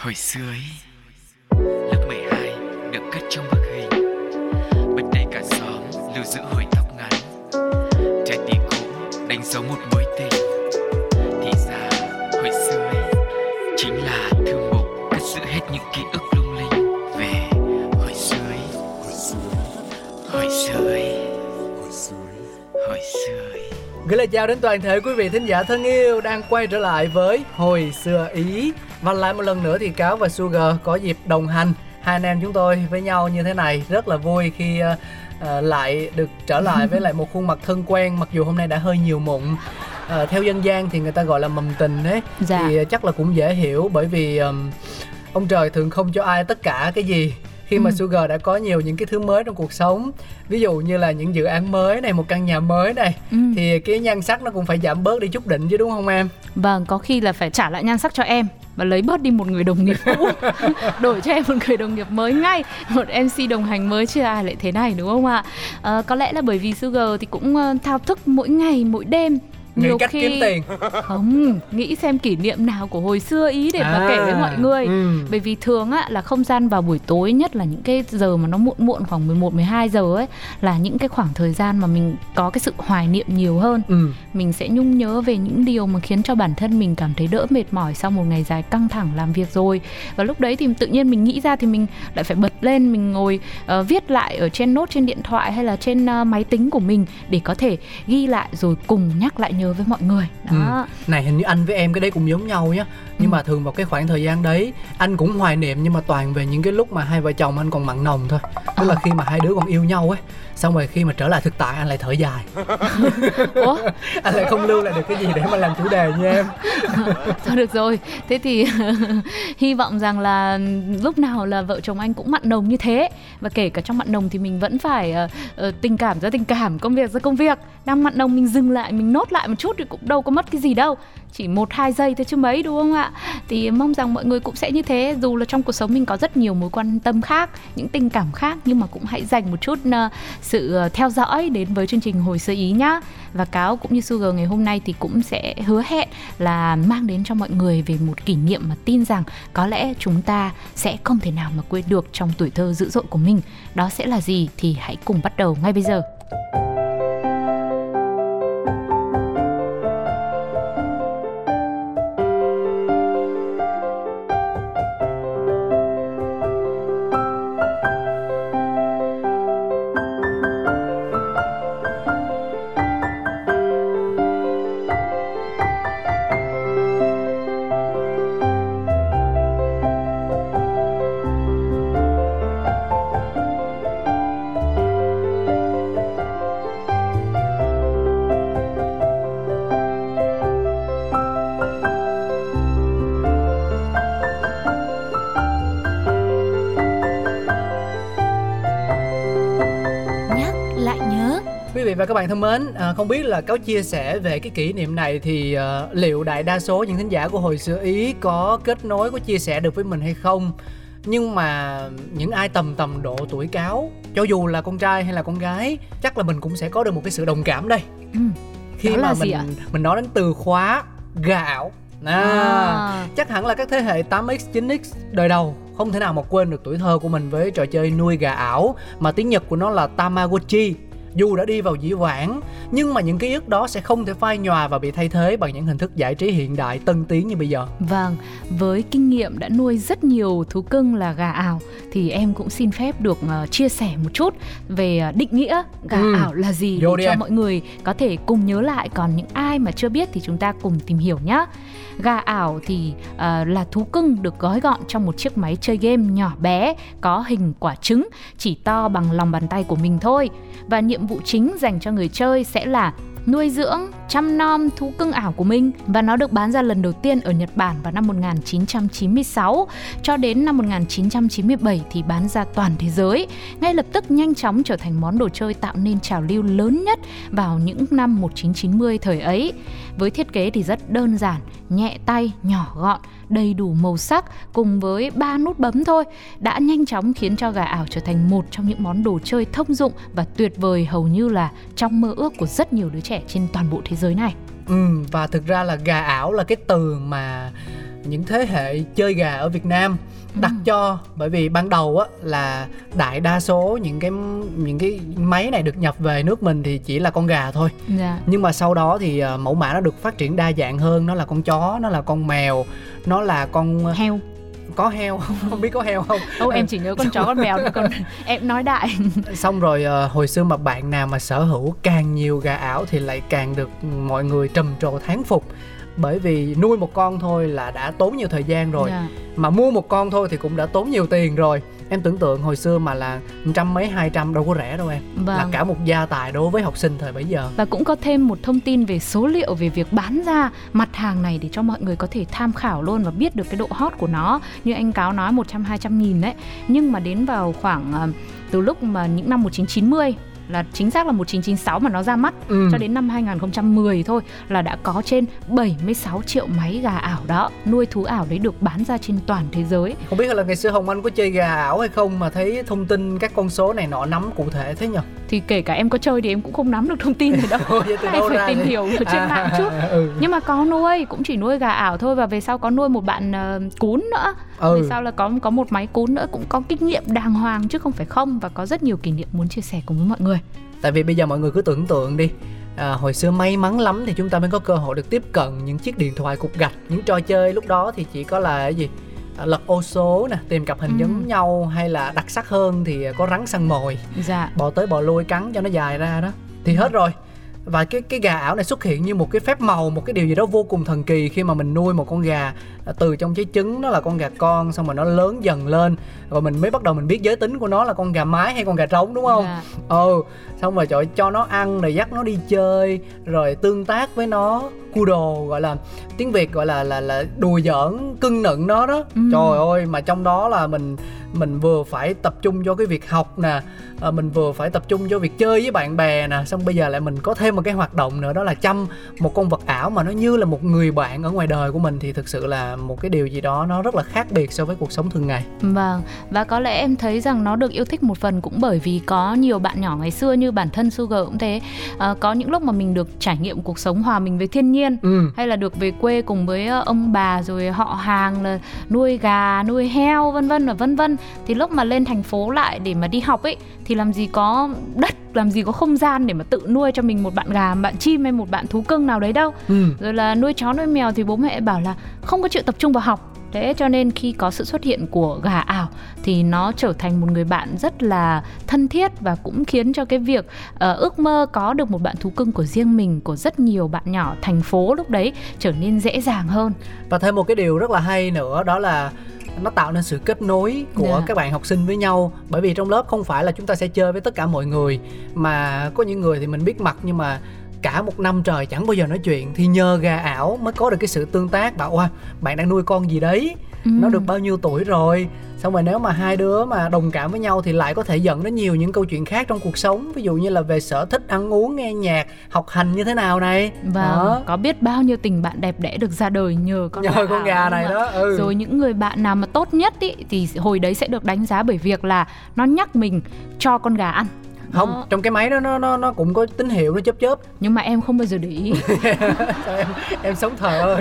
Hồi xưa ấy, Lớp 12 được cất trong bức hình. Bật đầy cả xóm lưu giữ hồi tóc ngắn, Trái tim cũ đánh dấu một mối tình. Thì ra, hồi xưa ấy, Chính là thư mục cất giữ hết những ký ức lung linh. Về hồi xưa ấy, Hồi xưa ấy, Hồi xưa ấy. Gửi lời chào đến toàn thể quý vị thính giả thân yêu đang quay trở lại với Hồi xưa Ý. Và lại một lần nữa thì Cáo và Sugar có dịp đồng hành. Hai anh em chúng tôi với nhau như thế này Rất là vui khi uh, uh, lại được trở lại với lại một khuôn mặt thân quen Mặc dù hôm nay đã hơi nhiều mụn. Uh, Theo dân gian thì người ta gọi là mầm tình đấy Dạ. Thì uh, chắc là cũng dễ hiểu bởi vì um, ông trời thường không cho ai tất cả cái gì khi mà Ừ. Sugar đã có nhiều những cái thứ mới trong cuộc sống ví dụ như là những dự án mới này một căn nhà mới này Ừ. thì cái nhan sắc nó cũng phải giảm bớt đi chút đỉnh chứ đúng không em Vâng, có khi là phải trả lại nhan sắc cho em và lấy bớt đi một người đồng nghiệp cũ đổi cho em một người đồng nghiệp mới ngay một mc đồng hành mới chưa ai lại thế này đúng không ạ Ờ, có lẽ là bởi vì sugar thì cũng ờ, thao thức mỗi ngày mỗi đêm nghĩ cách kiếm tiền không nghĩ xem kỷ niệm nào của hồi xưa ý để mà kể với mọi người ừ. bởi vì thường á là không gian vào buổi tối nhất là những cái giờ mà nó muộn muộn khoảng 11 12 giờ ấy là những cái khoảng thời gian mà mình có cái sự hoài niệm nhiều hơn Ừ. mình sẽ nhung nhớ về những điều mà khiến cho bản thân mình cảm thấy đỡ mệt mỏi sau một ngày dài căng thẳng làm việc rồi và lúc đấy thì tự nhiên mình nghĩ ra thì mình lại phải bật lên mình ngồi ờ, viết lại ở trên nốt trên điện thoại hay là trên ờ, máy tính của mình để có thể ghi lại rồi cùng nhắc lại nhớ với mọi người. Đó. Ừ. này hình như anh với em cái đấy cũng giống nhau nhá. Nhưng Ừ. mà thường vào cái khoảng thời gian đấy anh cũng hoài niệm nhưng mà toàn về những cái lúc mà hai vợ chồng anh còn mặn nồng thôi. Tức là khi mà hai đứa còn yêu nhau ấy xong rồi khi mà trở lại thực tại anh lại thở dài. Ủa? Anh lại không lưu lại được cái gì để mà làm chủ đề như em. Thôi được rồi. Thế thì hy vọng rằng là lúc nào là vợ chồng anh cũng mặn nồng như thế. Và kể cả trong mặn nồng thì mình vẫn phải ờ, tình cảm ra tình cảm công việc ra công việc. Đang mặn nồng mình dừng lại mình nốt lại một chút thì cũng đâu có mất cái gì đâu chỉ một, hai giây thôi chứ mấy, đúng không ạ? Thì mong rằng mọi người cũng sẽ như thế, dù là trong cuộc sống mình có rất nhiều mối quan tâm khác, những tình cảm khác, nhưng mà cũng hãy dành một chút ờ, sự ờ, theo dõi đến với chương trình hồi xưa ý nhá. Và cáo cũng như sugar ngày hôm nay thì cũng sẽ hứa hẹn là mang đến cho mọi người về một kỷ niệm mà tin rằng có lẽ chúng ta sẽ không thể nào mà quên được trong tuổi thơ dữ dội của mình. Đó sẽ là gì thì hãy cùng bắt đầu ngay bây giờ. Vị và các bạn thân mến, à, không biết là cáo chia sẻ về cái kỷ niệm này thì à, liệu đại đa số những thính giả của hồi xưa Ý có kết nối, có chia sẻ được với mình hay không? Nhưng mà những ai tầm tầm độ tuổi cáo, cho dù là con trai hay là con gái, chắc là mình cũng sẽ có được một cái sự đồng cảm đây. ừ. Khi Đó mà mình ạ? mình nói đến từ khóa gạo. À, À. chắc hẳn là các thế hệ 8X, 9X đời đầu không thể nào mà quên được tuổi thơ của mình với trò chơi nuôi gà ảo mà tiếng Nhật của nó là Tamagotchi. Dù đã đi vào dĩ vãng, nhưng mà những ký ức đó sẽ không thể phai nhòa và bị thay thế bằng những hình thức giải trí hiện đại tân tiến như bây giờ. Vâng, với kinh nghiệm đã nuôi rất nhiều thú cưng là gà ảo thì em cũng xin phép được ờ, chia sẻ một chút về ờ, định nghĩa gà Ừ, ảo là gì vô để cho em. mọi người có thể cùng nhớ lại còn những ai mà chưa biết thì chúng ta cùng tìm hiểu nhé. Gà ảo thì uh, là thú cưng được gói gọn trong một chiếc máy chơi game nhỏ bé có hình quả trứng chỉ to bằng lòng bàn tay của mình thôi. Và nhiệm vụ chính dành cho người chơi sẽ là nuôi dưỡng, chăm nom thú cưng ảo của mình và nó được bán ra lần đầu tiên ở Nhật Bản vào năm 1996 cho đến năm 1997 thì bán ra toàn thế giới. Ngay lập tức nhanh chóng trở thành món đồ chơi tạo nên trào lưu lớn nhất vào những năm 1990 thời ấy. Với thiết kế thì rất đơn giản, nhẹ tay, nhỏ gọn, đầy đủ màu sắc cùng với ba nút bấm thôi đã nhanh chóng khiến cho gà ảo trở thành một trong những món đồ chơi thông dụng và tuyệt vời hầu như là trong mơ ước của rất nhiều đứa trẻ trên toàn bộ thế giới này. Ừ, và thực ra là gà ảo là cái từ mà những thế hệ chơi gà ở Việt Nam đặt Ừ. cho bởi vì ban đầu á là đại đa số những cái những cái máy này được nhập về nước mình thì chỉ là con gà thôi. Dạ. Nhưng mà sau đó thì ờ, mẫu mã nó được phát triển đa dạng hơn nó là con chó nó là con mèo nó là con heo. có heo không biết có heo không. Ô em chỉ nhớ con chó con mèo thôi còn em nói đại. Xong rồi ờ, hồi xưa mà bạn nào mà sở hữu càng nhiều gà ảo thì lại càng được mọi người trầm trồ thán phục bởi vì nuôi một con thôi là đã tốn nhiều thời gian rồi Dạ. mà mua một con thôi thì cũng đã tốn nhiều tiền rồi em tưởng tượng hồi xưa mà là trăm mấy hai trăm đâu có rẻ đâu em là Vâng. cả một gia tài đối với học sinh thời bấy giờ Và cũng có thêm một thông tin về số liệu về việc bán ra mặt hàng này để cho mọi người có thể tham khảo luôn và biết được cái độ hot của nó. Như anh Cáo nói 100 200 nghìn đấy. Nhưng mà đến vào khoảng ờ, từ lúc mà những năm 1990 là chính xác là 1996 mà nó ra mắt Ừ. cho đến năm 2010 thôi là đã có trên 76 triệu máy gà ảo đó nuôi thú ảo đấy được bán ra trên toàn thế giới. Không biết là ngày xưa hồng anh có chơi gà ảo hay không mà thấy thông tin các con số này nọ nắm cụ thể thế nhỉ thì kể cả em có chơi thì em cũng không nắm được thông tin gì đâu. Đâu phải tìm hiểu ở trên mạng trước. ừ. nhưng mà có nuôi cũng chỉ nuôi gà ảo thôi và về sau có nuôi một bạn ờ, cún nữa Ừ. về sau là có có một máy cún nữa cũng có kinh nghiệm đàng hoàng chứ không phải không và có rất nhiều kỷ niệm muốn chia sẻ cùng với mọi người. Tại vì bây giờ mọi người cứ tưởng tượng đi à, hồi xưa may mắn lắm thì chúng ta mới có cơ hội được tiếp cận những chiếc điện thoại cục gạch những trò chơi lúc đó thì chỉ có là cái gì? À, lật ô số nè tìm cặp hình Ừ. giống nhau hay là đặc sắc hơn thì có rắn săn mồi. Dạ. Bò tới bò lui cắn cho nó dài ra đó. Thì hết rồi và cái cái gà ảo này xuất hiện như một cái phép màu một cái điều gì đó vô cùng thần kỳ khi mà mình nuôi một con gà à, từ trong trái trứng nó là con gà con xong rồi nó lớn dần lên. Rồi mình mới bắt đầu mình biết giới tính của nó là con gà mái hay con gà trống đúng không? Dạ. ừ xong rồi trời cho nó ăn rồi dắt nó đi chơi rồi tương tác với nó cu đồ gọi là tiếng việt gọi là là là đùa giỡn cưng nựng nó đó. Ừ. trời ơi mà trong đó là mình mình vừa phải tập trung cho cái việc học nè à, mình vừa phải tập trung cho việc chơi với bạn bè nè xong bây giờ lại mình có thêm một cái hoạt động nữa đó là chăm một con vật ảo mà nó như là một người bạn ở ngoài đời của mình thì thực sự là một cái điều gì đó nó rất là khác biệt so với cuộc sống thường ngày. Vâng, và có lẽ em thấy rằng nó được yêu thích một phần cũng bởi vì có nhiều bạn nhỏ ngày xưa như bản thân Sugar cũng thế. Ờ, Có những lúc mà mình được trải nghiệm cuộc sống hòa mình với thiên nhiên ừ hay là được về quê cùng với ờ, ông bà rồi họ hàng là nuôi gà, nuôi heo vân vân và vân vân thì lúc mà lên thành phố lại để mà đi học ấy thì làm gì có đất, làm gì có không gian để mà tự nuôi cho mình một bạn gà, một bạn chim hay một bạn thú cưng nào đấy đâu. ừ Rồi là nuôi chó nuôi mèo thì bố mẹ bảo là không có chịu tập trung vào học. Thế cho nên khi có sự xuất hiện của gà ảo thì nó trở thành một người bạn rất là thân thiết và cũng khiến cho cái việc ờ, ước mơ có được một bạn thú cưng của riêng mình của rất nhiều bạn nhỏ thành phố lúc đấy trở nên dễ dàng hơn. và thêm một cái điều rất là hay nữa đó là nó tạo nên sự kết nối của Dạ. các bạn học sinh với nhau bởi vì trong lớp không phải là chúng ta sẽ chơi với tất cả mọi người mà có những người thì mình biết mặt nhưng mà cả một năm trời chẳng bao giờ nói chuyện thì nhờ gà ảo mới có được cái sự tương tác. Bảo wow bạn đang nuôi con gì đấy? Nó Ừ. được bao nhiêu tuổi rồi? Xong rồi nếu mà hai đứa mà đồng cảm với nhau thì lại có thể dẫn đến nhiều những câu chuyện khác trong cuộc sống. Ví dụ như là về sở thích ăn uống nghe nhạc học hành như thế nào này. Vâng, có biết bao nhiêu tình bạn đẹp đẽ được ra đời nhờ con nhờ gà con gà này đó ừ. Rồi những người bạn nào mà tốt nhất ý, thì hồi đấy sẽ được đánh giá bởi việc là nó nhắc mình cho con gà ăn. Không Đó. trong cái máy đó nó nó nó cũng có tín hiệu nó chớp chớp Nhưng mà em không bao giờ để ý. Sao em em sống thờ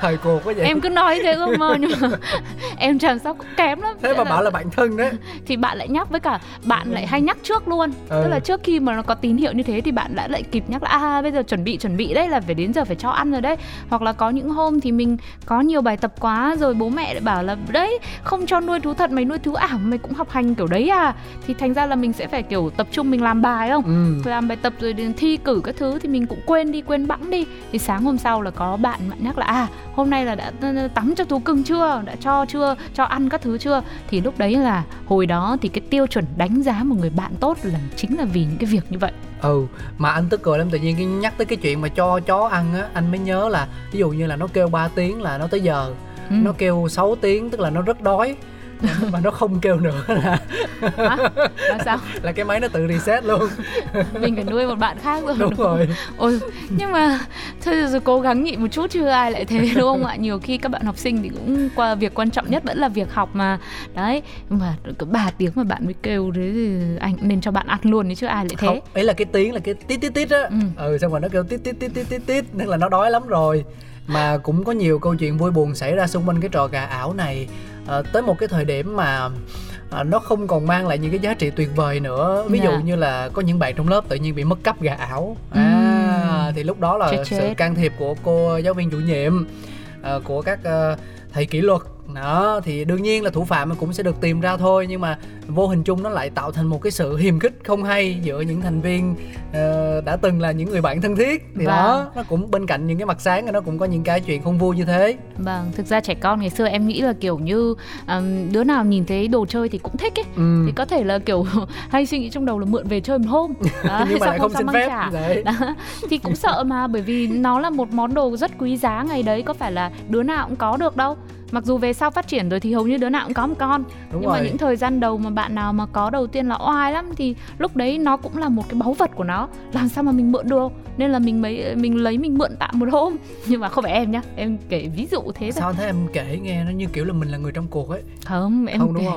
thời cuộc quá vậy em cứ nói thế ước mơ nhưng mà em chăm sóc kém lắm. thế Thế mà là- bảo là bạn thân đấy thì bạn lại nhắc với cả bạn lại hay nhắc trước luôn. Ừ. Tức là trước khi mà nó có tín hiệu như thế thì bạn đã lại kịp nhắc là à bây giờ chuẩn bị chuẩn bị đấy là phải đến giờ phải cho ăn rồi đấy. Hoặc là có những hôm thì mình có nhiều bài tập quá rồi bố mẹ lại bảo là đấy không cho nuôi thú thật mày nuôi thú ảo mày cũng học hành kiểu đấy à thì thành ra là mình sẽ phải kiểu tập trung mình làm bài không? Ừ. làm bài tập rồi đến thi cử các thứ thì mình cũng quên đi quên bẵng đi. Thì sáng hôm sau là có bạn bạn nhắc là à hôm nay là đã tắm cho thú cưng chưa? Đã cho chưa? Cho ăn các thứ chưa? Thì lúc đấy là hồi đó thì cái tiêu chuẩn đánh giá một người bạn tốt là chính là vì những cái việc như vậy. Ừ mà anh tức cười lắm. Tự nhiên cái nhắc tới cái chuyện mà cho chó ăn á anh mới nhớ là ví dụ như là nó kêu 3 tiếng là nó tới giờ. Ừ. nó kêu 6 tiếng tức là nó rất đói mà nó không kêu nữa là Hả? là sao? Là cái máy nó tự reset luôn. Mình phải nuôi một bạn khác rồi đúng không? rồi. Ôi nhưng mà thôi rồi cố gắng nhịn một chút chứ ai lại thế đúng không ạ? Nhiều khi các bạn học sinh thì cũng qua việc quan trọng nhất vẫn là việc học mà. Đấy mà có ba tiếng mà bạn mới kêu thế thì anh nên cho bạn ăn luôn đấy chứ ai lại thế. Không ấy là cái tiếng là cái tít tít tít á. Ừ. ừ xong rồi nó kêu tít tít tít tít tít tít tức là nó đói lắm rồi. Mà cũng có nhiều câu chuyện vui buồn xảy ra xung quanh cái trò gà ảo này à, tới một cái thời điểm mà à, nó không còn mang lại những cái giá trị tuyệt vời nữa. Ví dụ Dạ. như là có những bạn trong lớp tự nhiên bị mất cắp gà ảo à, thì lúc đó là Chết sự can thiệp của cô giáo viên chủ nhiệm à, của các ờ, thầy kỷ luật đó thì đương nhiên là thủ phạm cũng sẽ được tìm ra thôi nhưng mà vô hình chung nó lại tạo thành một cái sự hiềm khích không hay giữa những thành viên ờ, đã từng là những người bạn thân thiết thì Vâng. đó nó cũng bên cạnh những cái mặt sáng nó cũng có những cái chuyện không vui như thế Vâng, thực ra trẻ con ngày xưa em nghĩ là kiểu như ừm, đứa nào nhìn thấy đồ chơi thì cũng thích ấy. ừ. Thì có thể là kiểu hay suy nghĩ trong đầu là mượn về chơi một hôm. Đó, nhưng mà lại không xin phép trả. đấy Đó. Thì cũng sợ mà bởi vì nó là một món đồ rất quý giá ngày đấy có phải là đứa nào cũng có được đâu. Mặc dù về sau phát triển rồi thì hầu như đứa nào cũng có một con. Đúng Nhưng rồi. mà những thời gian đầu mà bạn nào mà có đầu tiên là oai lắm Thì lúc đấy nó cũng là một cái báu vật của nó. Làm sao mà mình mượn được? Nên là mình mới mình lấy mình mượn tạm một hôm. Nhưng mà không phải em nhá Em kể ví dụ thế sao thế em kể nghe nó như kiểu là mình là người trong cuộc ấy? Không em Không, đúng kể.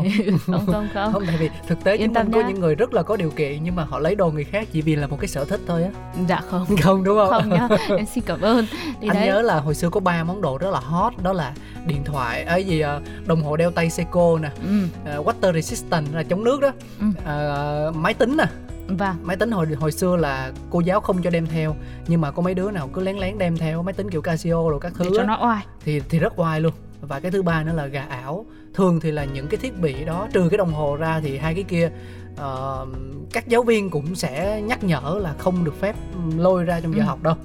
không? Không không không. Tại vì thực tế Yên tâm có những người rất là có điều kiện nhưng mà họ lấy đồ người khác chỉ vì là một cái sở thích thôi á. Dạ không. Không đúng không, Không nhá Em xin cảm ơn. Thì anh đấy. nhớ là hồi xưa có ba món đồ rất là hot đó là điện thoại ấy gì ờ, đồng hồ đeo tay Seiko nè ừ, ờ, water resistant là chống nước đó. Ừ. Ờ, máy tính nè. Vâng. Máy tính hồi hồi xưa là cô giáo không cho đem theo nhưng mà có mấy đứa nào cứ lén lén đem theo máy tính kiểu Casio rồi các Để thứ cho á, nó oai. thì thì rất oai luôn. Và cái thứ ba nữa là gà ảo. Thường thì là những cái thiết bị đó trừ cái đồng hồ ra thì hai cái kia ờ, các giáo viên cũng sẽ nhắc nhở là không được phép lôi ra trong giờ Ừ. học đâu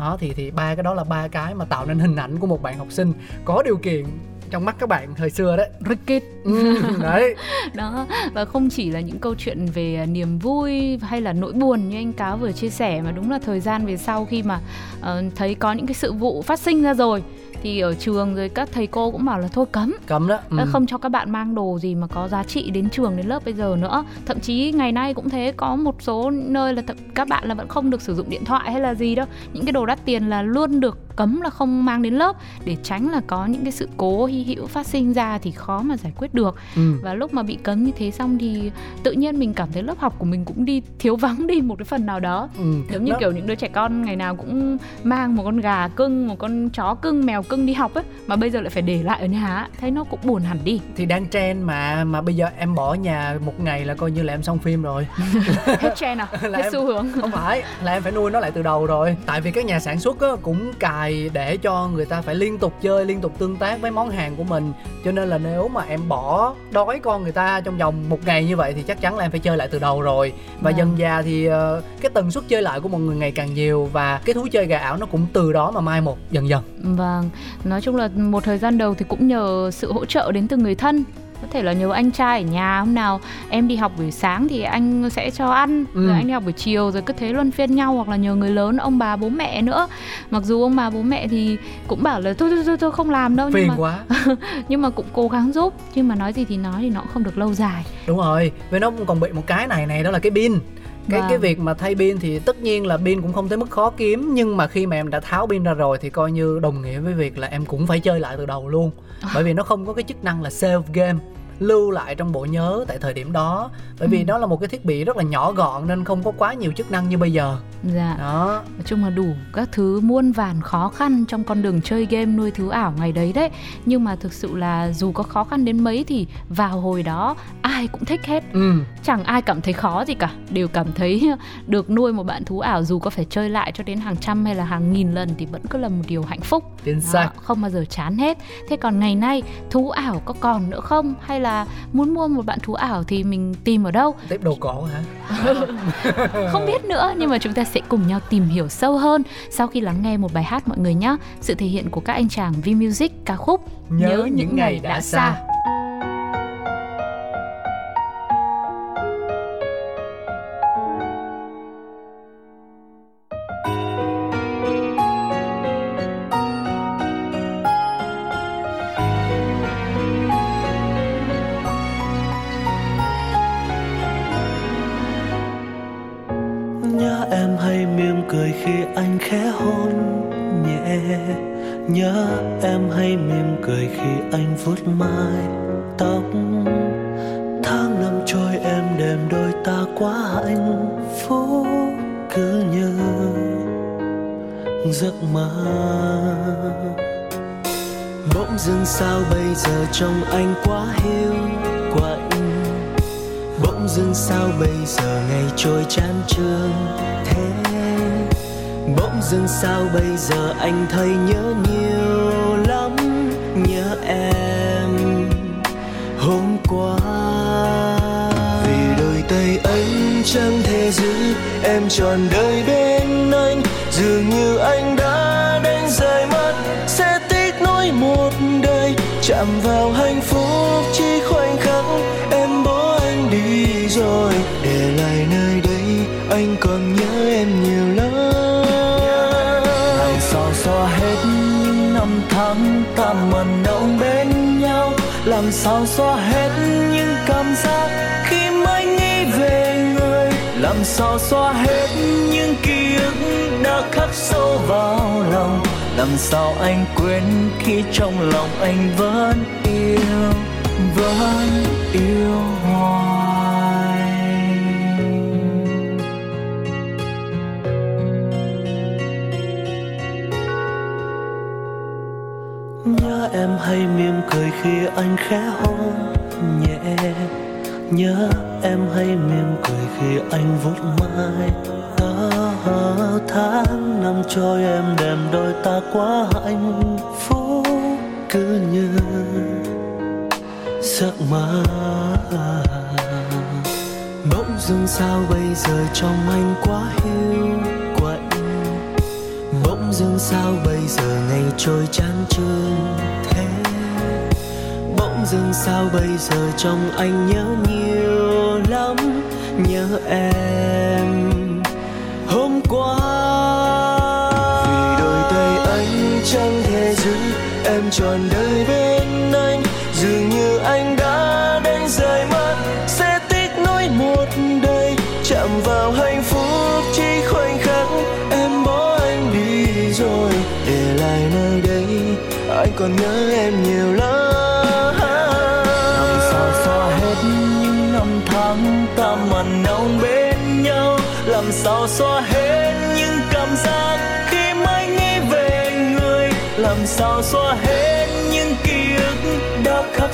đó thì thì ba cái đó là ba cái mà tạo nên hình ảnh của một bạn học sinh có điều kiện trong mắt các bạn thời xưa đấy Ricket ừ, đấy. Đó và không chỉ là những câu chuyện về à, niềm vui hay là nỗi buồn như anh cáo vừa chia sẻ mà đúng là thời gian về sau khi mà ờ, thấy có những cái sự vụ phát sinh ra rồi thì ở trường rồi các thầy cô cũng bảo là thôi cấm. Cấm đó ừ. không cho các bạn mang đồ gì mà có giá trị đến trường đến lớp bây giờ nữa. Thậm chí ngày nay cũng thế có một số nơi là thậm- các bạn là vẫn không được sử dụng điện thoại hay là gì đâu. Những cái đồ đắt tiền là luôn được cấm là không mang đến lớp. Để tránh là có những cái sự cố hy hữu phát sinh ra thì khó mà giải quyết được. Ừ. và lúc mà bị cấm như thế xong thì tự nhiên mình cảm thấy lớp học của mình cũng đi thiếu vắng đi một cái phần nào đó. Ừ. giống như Nó- kiểu những đứa trẻ con ngày nào cũng mang một con gà cưng một con chó cưng mèo cưng đi học ấy mà bây giờ lại phải để lại ở nhà thấy nó cũng buồn hẳn đi. Thì đang trend mà mà bây giờ em bỏ nhà một ngày là coi như là em xong phim rồi. Hết trend à? Là hết em- xu hướng. không phải là em phải nuôi nó lại từ đầu rồi. Tại vì các nhà sản xuất cũng cài để cho người ta phải liên tục chơi liên tục tương tác với món hàng của mình. Cho nên là nếu mà em bỏ đói con người ta trong vòng một ngày như vậy thì chắc chắn là em phải chơi lại từ đầu rồi. Và Vâng. dần già thì ờ, cái tần suất chơi lại của mọi người ngày càng nhiều và cái thú chơi gà ảo nó cũng từ đó mà mai một dần dần. Vâng nói chung là một thời gian đầu thì cũng nhờ sự hỗ trợ đến từ người thân có thể là nhờ anh trai ở nhà hôm nào em đi học buổi sáng thì anh sẽ cho ăn Ừ. rồi anh đi học buổi chiều rồi cứ thế luân phiên nhau hoặc là nhờ người lớn ông bà bố mẹ nữa. Mặc dù ông bà bố mẹ thì cũng bảo là thôi thôi thôi, thôi không làm đâu nhưng phiền mà quá. nhưng mà cũng cố gắng giúp. Nhưng mà nói gì thì nói thì nó cũng không được lâu dài. Đúng rồi với nó còn bị một cái này này đó là cái pin cái Vâng. cái việc mà thay pin thì tất nhiên là pin cũng không tới mức khó kiếm nhưng mà khi mà em đã tháo pin ra rồi thì coi như đồng nghĩa với việc là em cũng phải chơi lại từ đầu luôn. Bởi vì nó không có cái chức năng là save game lưu lại trong bộ nhớ tại thời điểm đó. Bởi vì Ừ. nó là một cái thiết bị rất là nhỏ gọn nên không có quá nhiều chức năng như bây giờ. Dạ. Đó. Nói chung là đủ các thứ muôn vàn khó khăn trong con đường chơi game nuôi thú ảo ngày đấy đấy. Nhưng mà thực sự là dù có khó khăn đến mấy thì vào hồi đó ai cũng thích hết. Ừ. Chẳng ai cảm thấy khó gì cả. Đều cảm thấy được nuôi một bạn thú ảo dù có phải chơi lại cho đến hàng trăm hay là hàng nghìn lần Thì vẫn cứ là một điều hạnh phúc. Đó, xác. Không bao giờ chán hết. Thế còn ngày nay thú ảo có còn nữa không? Hay là muốn mua một bạn thú ảo thì mình tìm ở đâu? tiếp đồ cổ hả Không biết nữa nhưng mà chúng ta sẽ cùng nhau tìm hiểu sâu hơn sau khi lắng nghe một bài hát mọi người nhé. Sự thể hiện của các anh chàng V Music ca khúc nhớ, những ngày đã xa nhớ trong anh quá hiu quạnh bỗng dưng sao bây giờ ngày trôi chán trường thế? Bỗng dưng sao bây giờ anh thấy nhớ nhiều lắm, nhớ em. Hôm qua vì đôi tay anh chẳng thể giữ, em trọn đời một đời chạm vào hạnh phúc chỉ khoảnh khắc em bỏ anh đi rồi. Để lại nơi đây, anh còn nhớ em nhiều lắm. Làm sao xóa hết những năm tháng ta mần nồng bên nhau. Làm sao xóa hết những cảm giác khi mới nghĩ về người. Làm sao xóa hết những ký ức đã khắc sâu vào lòng. Làm sao anh quên khi trong lòng anh vẫn yêu vẫn yêu hoài. Nhớ em hay mỉm cười khi anh khẽ hôn nhẹ. Nhớ em hay mỉm cười khi anh vuốt mai đó tháng năm trôi em đêm đôi ta quá hạnh phúc cứ như giấc mơ. Bỗng dưng sao bây giờ trong anh quá hiu quạnh? Bỗng dưng sao bây giờ ngày trôi chán chường thế? Bỗng dưng sao bây giờ trong anh nhớ nhiều lắm, nhớ em. Hôm qua trọn đời bên anh. Dường như anh đã đánh rơi mất sẽ tích nối một đời. Chạm vào hạnh phúc chỉ khoảnh khắc, em bỏ anh đi rồi. Để lại nơi đây, anh còn nhớ em nhiều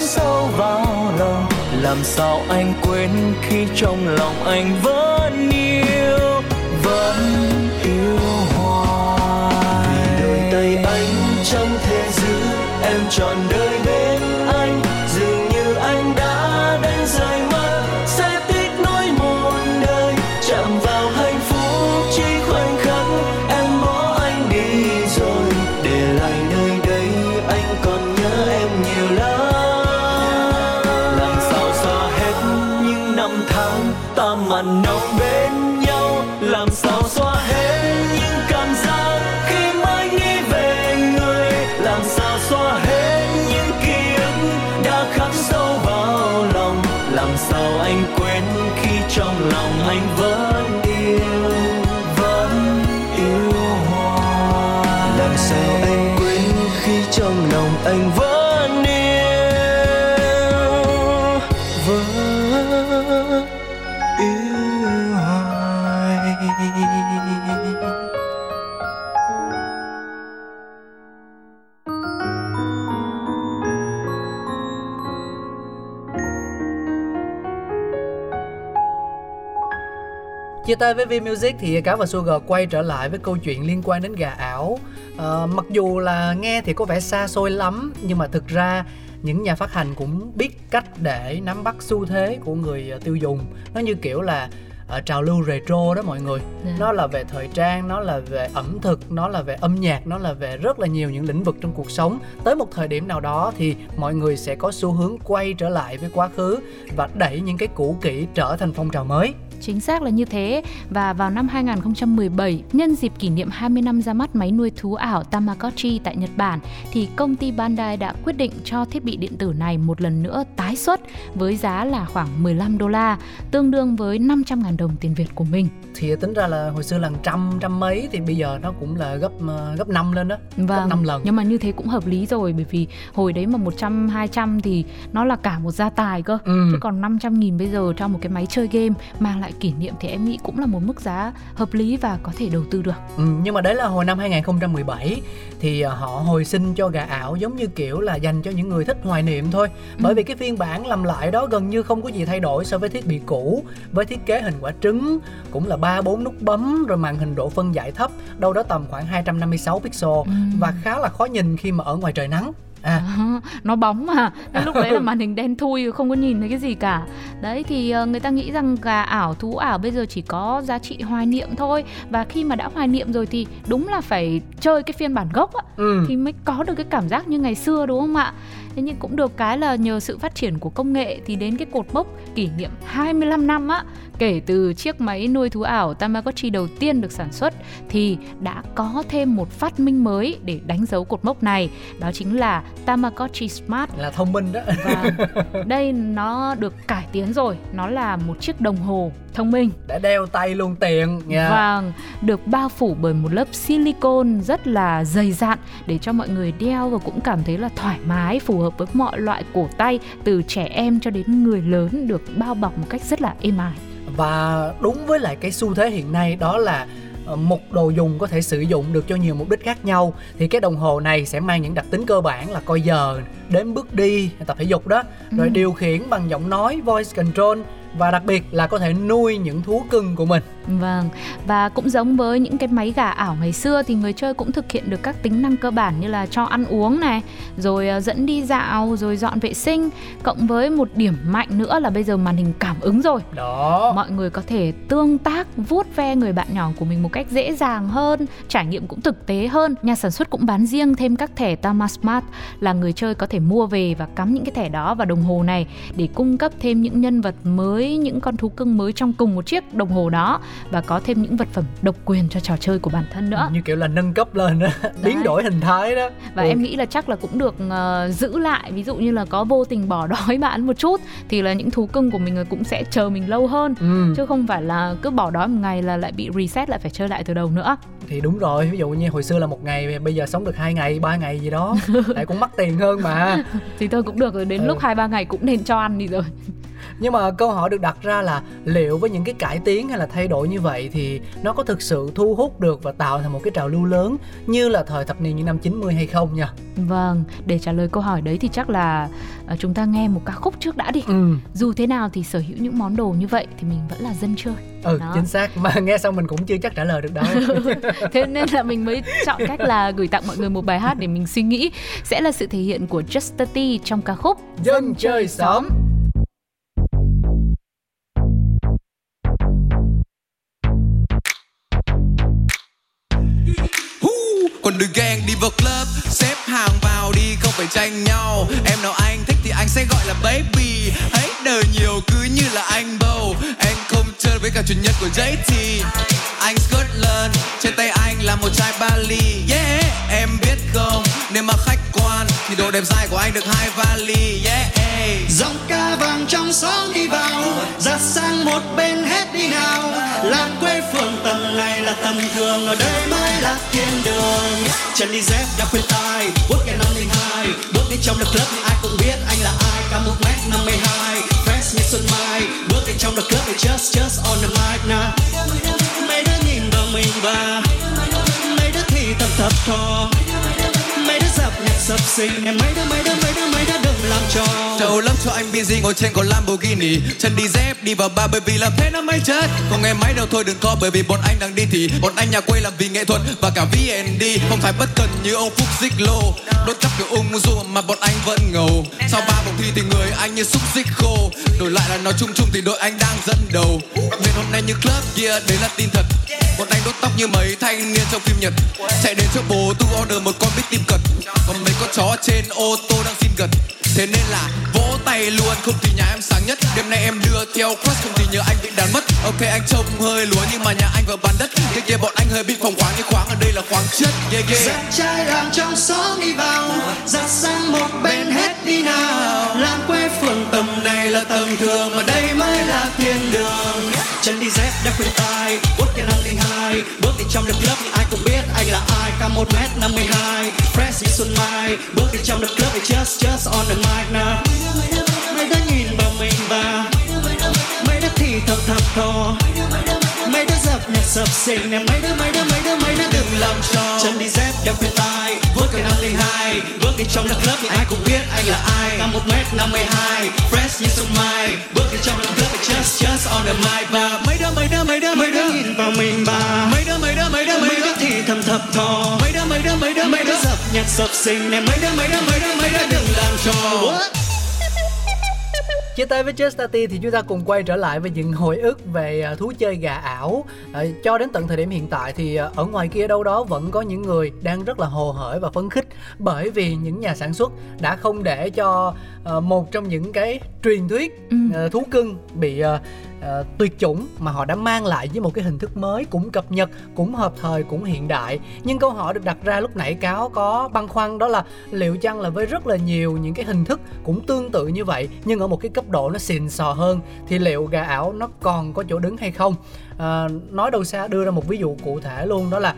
sâu vào lòng làm sao anh quên khi trong lòng anh vẫn yêu vẫn yêu hoài? Vì đôi tay anh chẳng thể giữ, em trọn đời. Chia tay với V Music thì Cáo và Sugar quay trở lại với câu chuyện liên quan đến gà ảo. Ờ, mặc dù là nghe thì có vẻ xa xôi lắm nhưng mà thực ra những nhà phát hành cũng biết cách để nắm bắt xu thế của người ờ, tiêu dùng. Nó như kiểu là ở trào lưu retro đó mọi người. Dạ. Nó là về thời trang, nó là về ẩm thực, nó là về âm nhạc, nó là về rất là nhiều những lĩnh vực trong cuộc sống. Tới một thời điểm nào đó thì mọi người sẽ có xu hướng quay trở lại với quá khứ và đẩy những cái cũ kỹ trở thành phong trào mới. Chính xác là như thế và vào năm 2017, nhân dịp kỷ niệm 20 năm ra mắt máy nuôi thú ảo Tamagotchi tại Nhật Bản thì công ty Bandai đã quyết định cho thiết bị điện tử này một lần nữa tái xuất với giá là khoảng 15 đô la, tương đương với 500.000 đồng tiền Việt của mình. thì tính ra là hồi xưa là trăm trăm mấy thì bây giờ nó cũng là gấp ờ, gấp 5 lên đó gấp Vâng, 5 lần nhưng mà như thế cũng hợp lý rồi bởi vì hồi đấy mà 100 200 thì nó là cả một gia tài cơ. ừ. Chứ còn 500 nghìn bây giờ cho một cái máy chơi game mang lại lại kỷ niệm thì em nghĩ cũng là một mức giá hợp lý và có thể đầu tư được ừ, nhưng mà đấy là hồi năm 2017 thì à, họ hồi sinh cho gà ảo giống như kiểu là dành cho những người thích hoài niệm thôi ừ. bởi vì cái phiên bản làm lại đó gần như không có gì thay đổi so với thiết bị cũ với thiết kế hình quả trứng cũng là ba bốn nút bấm rồi màn hình độ phân giải thấp đâu đó tầm khoảng 256 pixel ừ. và khá là khó nhìn khi mà ở ngoài trời nắng à. à nó bóng mà. Nên lúc đấy là màn hình đen thui không có nhìn thấy cái gì cả. Đấy thì uh, người ta nghĩ rằng gà ảo thú ảo bây giờ chỉ có giá trị hoài niệm thôi. Và khi mà đã hoài niệm rồi thì đúng là phải chơi cái phiên bản gốc á ừ. thì mới có được cái cảm giác như ngày xưa đúng không ạ thế nhưng cũng được cái là nhờ sự phát triển của công nghệ thì đến cái cột mốc kỷ niệm 25 năm á kể từ chiếc máy nuôi thú ảo Tamagotchi đầu tiên được sản xuất thì đã có thêm một phát minh mới để đánh dấu cột mốc này. Đó chính là Tamagotchi Smart. Là thông minh đó. Và đây nó được cải tiến rồi. Nó là một chiếc đồng hồ thông minh. Đã đeo tay luôn tiện nha. Vâng. Được bao phủ bởi một lớp silicon rất là dày dặn để cho mọi người đeo và cũng cảm thấy là thoải mái phù hợp với mọi loại cổ tay từ trẻ em cho đến người lớn được bao bọc một cách rất là êm ái và đúng với lại cái xu thế hiện nay đó là ờ, một đồ dùng có thể sử dụng được cho nhiều mục đích khác nhau thì cái đồng hồ này sẽ mang những đặc tính cơ bản là coi giờ đếm bước đi tập thể dục đó rồi ừ. điều khiển bằng giọng nói voice control và đặc biệt là có thể nuôi những thú cưng của mình. Vâng, và cũng giống với những cái máy gà ảo ngày xưa thì người chơi cũng thực hiện được các tính năng cơ bản như là cho ăn uống này, rồi ờ, dẫn đi dạo, rồi dọn vệ sinh, cộng với một điểm mạnh nữa là bây giờ màn hình cảm ứng rồi. Đó. Mọi người có thể tương tác, vuốt ve người bạn nhỏ của mình một cách dễ dàng hơn, trải nghiệm cũng thực tế hơn. Nhà sản xuất cũng bán riêng thêm các thẻ Tama Smart là người chơi có thể mua về và cắm những cái thẻ đó vào đồng hồ này để cung cấp thêm những nhân vật mới những con thú cưng mới trong cùng một chiếc đồng hồ đó và có thêm những vật phẩm độc quyền cho trò chơi của bản thân nữa. Như kiểu là nâng cấp lên đó biến đổi hình thái đó. Và ừ. em nghĩ là chắc là cũng được uh, giữ lại. Ví dụ như là có vô tình bỏ đói bạn một chút thì là những thú cưng của mình cũng sẽ chờ mình lâu hơn. Ừ. chứ không phải là cứ bỏ đói một ngày là lại bị reset lại phải chơi lại từ đầu nữa. Thì đúng rồi ví dụ như hồi xưa là một ngày bây giờ sống được hai ngày ba ngày gì đó lại cũng mắc tiền hơn mà. Thì thôi cũng được rồi đến ừ. lúc hai ba ngày cũng nên cho ăn đi rồi nhưng mà câu hỏi được đặt ra là liệu với những cái cải tiến hay là thay đổi như vậy thì nó có thực sự thu hút được và tạo thành một cái trào lưu lớn như là thời thập niên những năm 90 hay không nha? Vâng để trả lời câu hỏi đấy thì chắc là uh, chúng ta nghe một ca khúc trước đã đi. Ừ. dù thế nào thì sở hữu những món đồ như vậy thì mình vẫn là dân chơi. Ừ Đó. chính xác. Mà nghe xong mình cũng chưa chắc trả lời được đâu. Thế nên là mình mới chọn cách là gửi tặng mọi người một bài hát để mình suy nghĩ sẽ là sự thể hiện của Just T trong ca khúc dân chơi xóm còn đừng ghen đi vào club, xếp hàng vào đi, không phải tranh nhau. Em nào anh thích thì anh sẽ gọi là baby. Hãy đời nhiều, cứ như là anh bầu. Em không chơi với cả chủ nhân của JT anh Scotland trên tay anh là một chai Bali. Yeah, em biết không, nếu mà thì độ đẹp dài của anh được hai vali, yeah dòng ca vàng trong xóm đi vào ra sang một bên hết đi nào. Là quê phường tầm này là tầm thường, ở đây mới là thiên đường. Chân đi dép đã khuyên tai bước cái năm linh hai. Bước đến trong được club thì ai cũng biết anh là ai. Cả một mét năm mươi hai, fresh như xuân mai. Bước đến trong được club thì just just on the mic na. Mấy đứa nhìn vào mình và mấy đứa thì tầm thập thò nhạc sập sinh em mấy đứa mấy đứa mấy đứa mấy đứa đừng làm trò. Trâu lắm cho anh busy ngồi trên con Lamborghini. Chân đi dép đi vào ba bởi vì làm thế nó mới chết. Không nghe máy đâu thôi đừng có bởi vì bọn anh đang đi thì Bọn anh nhà quê làm vì nghệ thuật và cả VND Không phải bất cần như ông Phúc Dích Lô. Đốt cắp kiểu ung du mà bọn anh vẫn ngầu. Sau ba vòng thi thì người anh như xúc xích khô. Đổi lại là nói chung chung thì đội anh đang dẫn đầu. Nên hôm nay như club kia yeah, đấy là tin thật. Bọn anh đốt tóc như mấy thanh niên trong phim Nhật. Chạy đến chỗ bố tu order một con bít tim cật. Còn mấy con chó trên ô tô đang xin gần, Thế nên là vỗ tay luôn Không thì nhà em sáng nhất. Đêm nay em đưa theo crush Không thì nhớ anh bị đàn mất. Ok anh trông hơi lúa Nhưng mà nhà anh vừa bán đất. Kia kia bọn anh hơi bị phòng khoáng Như khoáng ở đây là khoáng chất Yeah yeah. Dắt trai làng trong xóm đi vào Dắt sang một bên hết đi nào. Làm quê phường tầm này là tầm thường Mà đây mới là thiên đường. Chân đi dép đã khuyên tai. Bước kia năm linh hai Bước đi trong được club thì ai cũng biết anh là ai. Cao một mét năm mươi hai Fresh như xuân mai. Bước đi trong được club thì just just on the mic now. Mấy đứa nhìn vào mình và Mấy đứa thì thầm thầm thò. Mấy đứa dập nhạc sập sình nè mấy đứa mấy đứa mấy đứa mấy đứa đừng làm cho, chân đi dép đeo khuyên tai vuốt cái năm hai bước đi trong lớp lớp thì ai cũng biết anh là ai. Cao một mét năm mươi hai fresh như xuân mai. Bước đi trong lớp lớp just just on the mic và mấy đứa mấy đứa mấy đứa mấy đứa nhìn vào mình bà mấy đứa mấy đứa mấy đứa mấy đứa thì thầm thầm thò mấy đứa mấy đứa mấy đứa mấy đứa dập nhạc sập sình nè mấy đứa mấy đứa mấy đứa mấy đứa đừng làm trò What? Chia tay với Just Tati thì chúng ta cùng quay trở lại với những hồi ức về à, thú chơi gà ảo. À, cho đến tận thời điểm hiện tại thì à, ở ngoài kia đâu đó vẫn có những người đang rất là hồ hởi và phấn khích bởi vì những nhà sản xuất đã không để cho uh, một trong những cái truyền thuyết ừ. uh, thú cưng bị uh, uh, tuyệt chủng mà họ đã mang lại với một cái hình thức mới cũng cập nhật cũng hợp thời cũng hiện đại. Nhưng câu hỏi được đặt ra lúc nãy cáo có băn khoăn đó là liệu chăng là với rất là nhiều những cái hình thức cũng tương tự như vậy nhưng ở một cái cấp độ nó xịn sò hơn thì liệu gà ảo nó còn có chỗ đứng hay không? À, nói đâu xa đưa ra một ví dụ cụ thể luôn đó là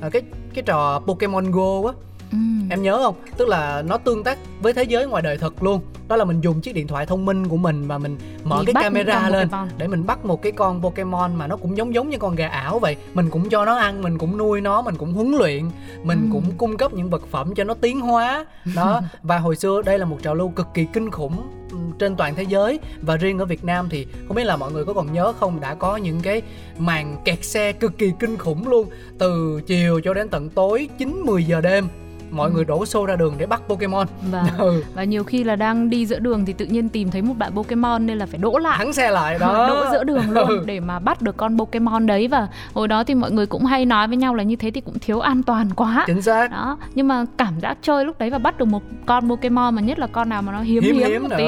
à, cái cái trò Pokemon Go á ừ. em nhớ không? Tức là nó tương tác với thế giới ngoài đời thật luôn. Đó là mình dùng chiếc điện thoại thông minh của mình và mình mở Để cái camera lên Pokemon. để mình bắt một cái con Pokemon mà nó cũng giống giống như con gà ảo vậy. Mình cũng cho nó ăn mình cũng nuôi nó mình cũng huấn luyện mình ừ. cũng cung cấp những vật phẩm cho nó tiến hóa. Đó. Và hồi xưa đây là một trào lưu cực kỳ kinh khủng trên toàn thế giới. Và riêng ở Việt Nam thì không biết là mọi người có còn nhớ không đã có những cái màn kẹt xe cực kỳ kinh khủng luôn. Từ chiều cho đến tận tối 9 10 giờ đêm mọi ừ. người đổ xô ra đường để bắt Pokemon. Và ừ. và nhiều khi là đang đi giữa đường thì tự nhiên tìm thấy một bạn Pokemon nên là phải đỗ lại. Thắng xe lại đó. Đỗ giữa đường luôn ừ. để mà bắt được con Pokemon đấy. Và hồi đó thì mọi người cũng hay nói với nhau là như thế thì cũng thiếu an toàn quá. Chính xác. Đó. Nhưng mà cảm giác chơi lúc đấy và bắt được một con Pokemon mà nhất là con nào mà nó hiếm hiếm, hiếm một nữa. tí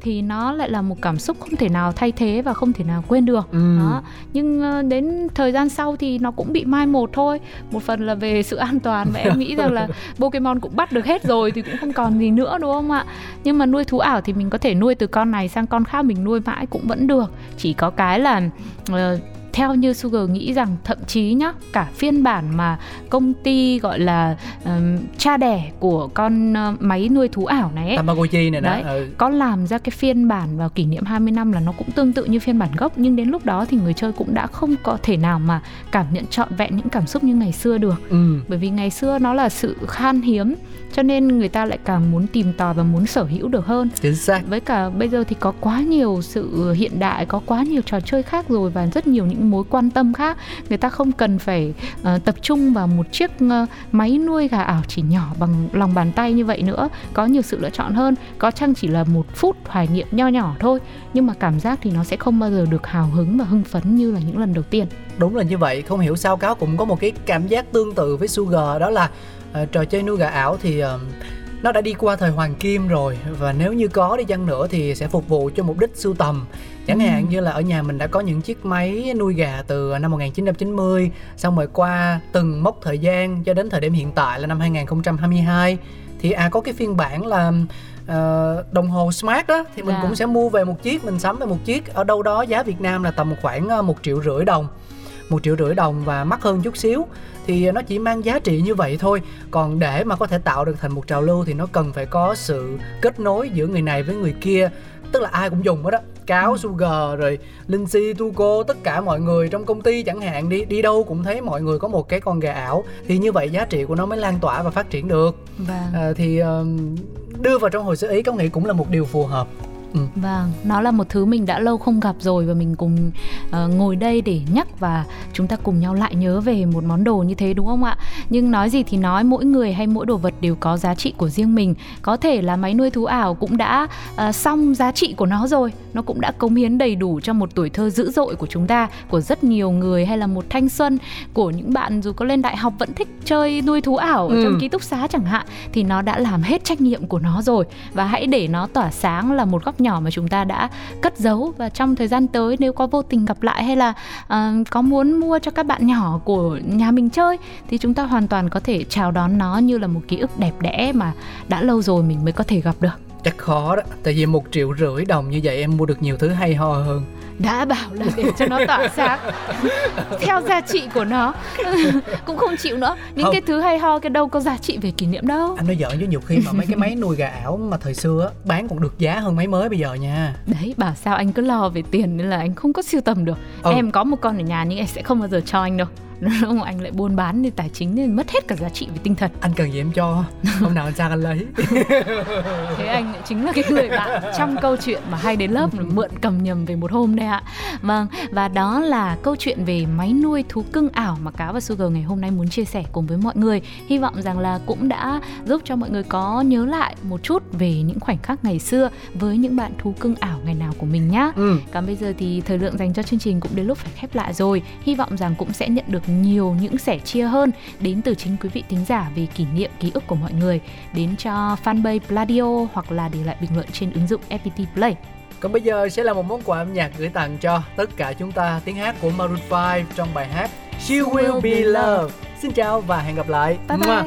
thì nó lại là một cảm xúc không thể nào thay thế và không thể nào quên được. Ừ. đó. Nhưng ờ, đến thời gian sau thì nó cũng bị mai một thôi. Một phần là về sự an toàn và em nghĩ rằng là Pokemon cũng bắt được hết rồi thì cũng không còn gì nữa đúng không ạ? Nhưng mà nuôi thú ảo thì mình có thể nuôi từ con này sang con khác mình nuôi mãi cũng vẫn được. Chỉ có cái là uh, theo như Sugar nghĩ rằng thậm chí nhá cả phiên bản mà công ty gọi là um, cha đẻ của con uh, máy nuôi thú ảo này ấy, Tamagotchi này đấy, ừ. có làm ra cái phiên bản vào kỷ niệm 20 năm là nó cũng tương tự như phiên bản gốc nhưng đến lúc đó thì người chơi cũng đã không có thể nào mà cảm nhận trọn vẹn những cảm xúc như ngày xưa được ừ. bởi vì ngày xưa nó là sự khan hiếm cho nên người ta lại càng muốn tìm tòi và muốn sở hữu được hơn chính xác với cả bây giờ thì có quá nhiều sự hiện đại có quá nhiều trò chơi khác rồi và rất nhiều những mối quan tâm khác. Người ta không cần phải uh, tập trung vào một chiếc uh, máy nuôi gà ảo chỉ nhỏ bằng lòng bàn tay như vậy nữa. Có nhiều sự lựa chọn hơn có chăng chỉ là một phút hoài niệm nho nhỏ thôi nhưng mà cảm giác thì nó sẽ không bao giờ được hào hứng và hưng phấn như là những lần đầu tiên. Đúng là như vậy không hiểu sao cáo cũng có một cái cảm giác tương tự với sugar đó là uh, trò chơi nuôi gà ảo thì uh, nó đã đi qua thời hoàng kim rồi và nếu như có đi chăng nữa thì sẽ phục vụ cho mục đích sưu tầm chẳng hạn như là ở nhà mình đã có những chiếc máy nuôi gà từ năm 1990 xong rồi qua từng mốc thời gian cho đến thời điểm hiện tại là năm 2022 thì à có cái phiên bản là uh, đồng hồ smart đó thì mình. Dạ. cũng sẽ mua về một chiếc mình sắm về một chiếc ở đâu đó giá Việt Nam là tầm khoảng một triệu rưỡi đồng một triệu rưỡi đồng và mắc hơn chút xíu thì nó chỉ mang giá trị như vậy thôi còn để mà có thể tạo được thành một trào lưu thì nó cần phải có sự kết nối giữa người này với người kia tức là ai cũng dùng hết đó cáo ừ. sugar rồi linh si tuco tất cả mọi người trong công ty chẳng hạn đi đi đâu cũng thấy mọi người có một cái con gà ảo thì như vậy giá trị của nó mới lan tỏa và phát triển được vâng. à, thì uh, đưa vào trong hồ sơ ý có nghĩ cũng là một điều phù hợp Ừ. Vâng, nó là một thứ mình đã lâu không gặp rồi và mình cùng uh, ngồi đây để nhắc và chúng ta cùng nhau lại nhớ về một món đồ như thế đúng không ạ? Nhưng nói gì thì nói, mỗi người hay mỗi đồ vật đều có giá trị của riêng mình. Có thể là máy nuôi thú ảo cũng đã uh, xong giá trị của nó rồi, nó cũng đã cống hiến đầy đủ cho một tuổi thơ dữ dội của chúng ta, của rất nhiều người hay là một thanh xuân của những bạn dù có lên đại học vẫn thích chơi nuôi thú ảo ở ừ. trong ký túc xá chẳng hạn thì nó đã làm hết trách nhiệm của nó rồi và hãy để nó tỏa sáng là một góc nhỏ mà chúng ta đã cất giấu. Và trong thời gian tới nếu có vô tình gặp lại hay là uh, có muốn mua cho các bạn nhỏ của nhà mình chơi thì chúng ta hoàn toàn có thể chào đón nó như là một ký ức đẹp đẽ mà đã lâu rồi mình mới có thể gặp được. Chắc khó đó tại vì một triệu rưỡi đồng như vậy em mua được nhiều thứ hay ho hơn đã bảo là để cho nó tỏa sáng. Theo giá trị của nó cũng không chịu nữa. Những Không. cái thứ hay ho cái đâu có giá trị về kỷ niệm đâu. Anh nói giỡn chứ nhiều khi mà mấy cái máy nuôi gà ảo mà thời xưa á, bán còn được giá hơn máy mới bây giờ nha. Đấy bảo sao anh cứ lo về tiền nên là anh không có siêu tầm được. Ừ. em có một con ở nhà nhưng em sẽ không bao giờ cho anh đâu Nếu mà anh lại buôn bán thì tài chính nên mất hết cả giá trị về tinh thần. Anh cần gì em cho? Hôm nào anh sang anh lấy. Thế anh lại chính là cái người bạn trong câu chuyện mà hay đến lớp mượn cầm nhầm về một hôm đây ạ. Vâng và đó là câu chuyện về máy nuôi thú cưng ảo mà cáo và sugar ngày hôm nay muốn chia sẻ cùng với mọi người. Hy vọng rằng là cũng đã giúp cho mọi người có nhớ lại một chút về những khoảnh khắc ngày xưa với những bạn thú cưng ảo ngày nào của mình nhá. Ừ. còn bây giờ thì thời lượng dành cho chương trình cũng đến lúc phải khép lại rồi. Hy vọng rằng cũng sẽ nhận được nhiều những sẻ chia hơn đến từ chính quý vị thính giả về kỷ niệm ký ức của mọi người đến cho fanpage Pladio hoặc là để lại bình luận trên ứng dụng FPT Play. Còn bây giờ sẽ là một món quà âm nhạc gửi tặng cho tất cả chúng ta tiếng hát của Maroon 5 trong bài hát She Will Be Loved. Xin chào và hẹn gặp lại. Bye bye.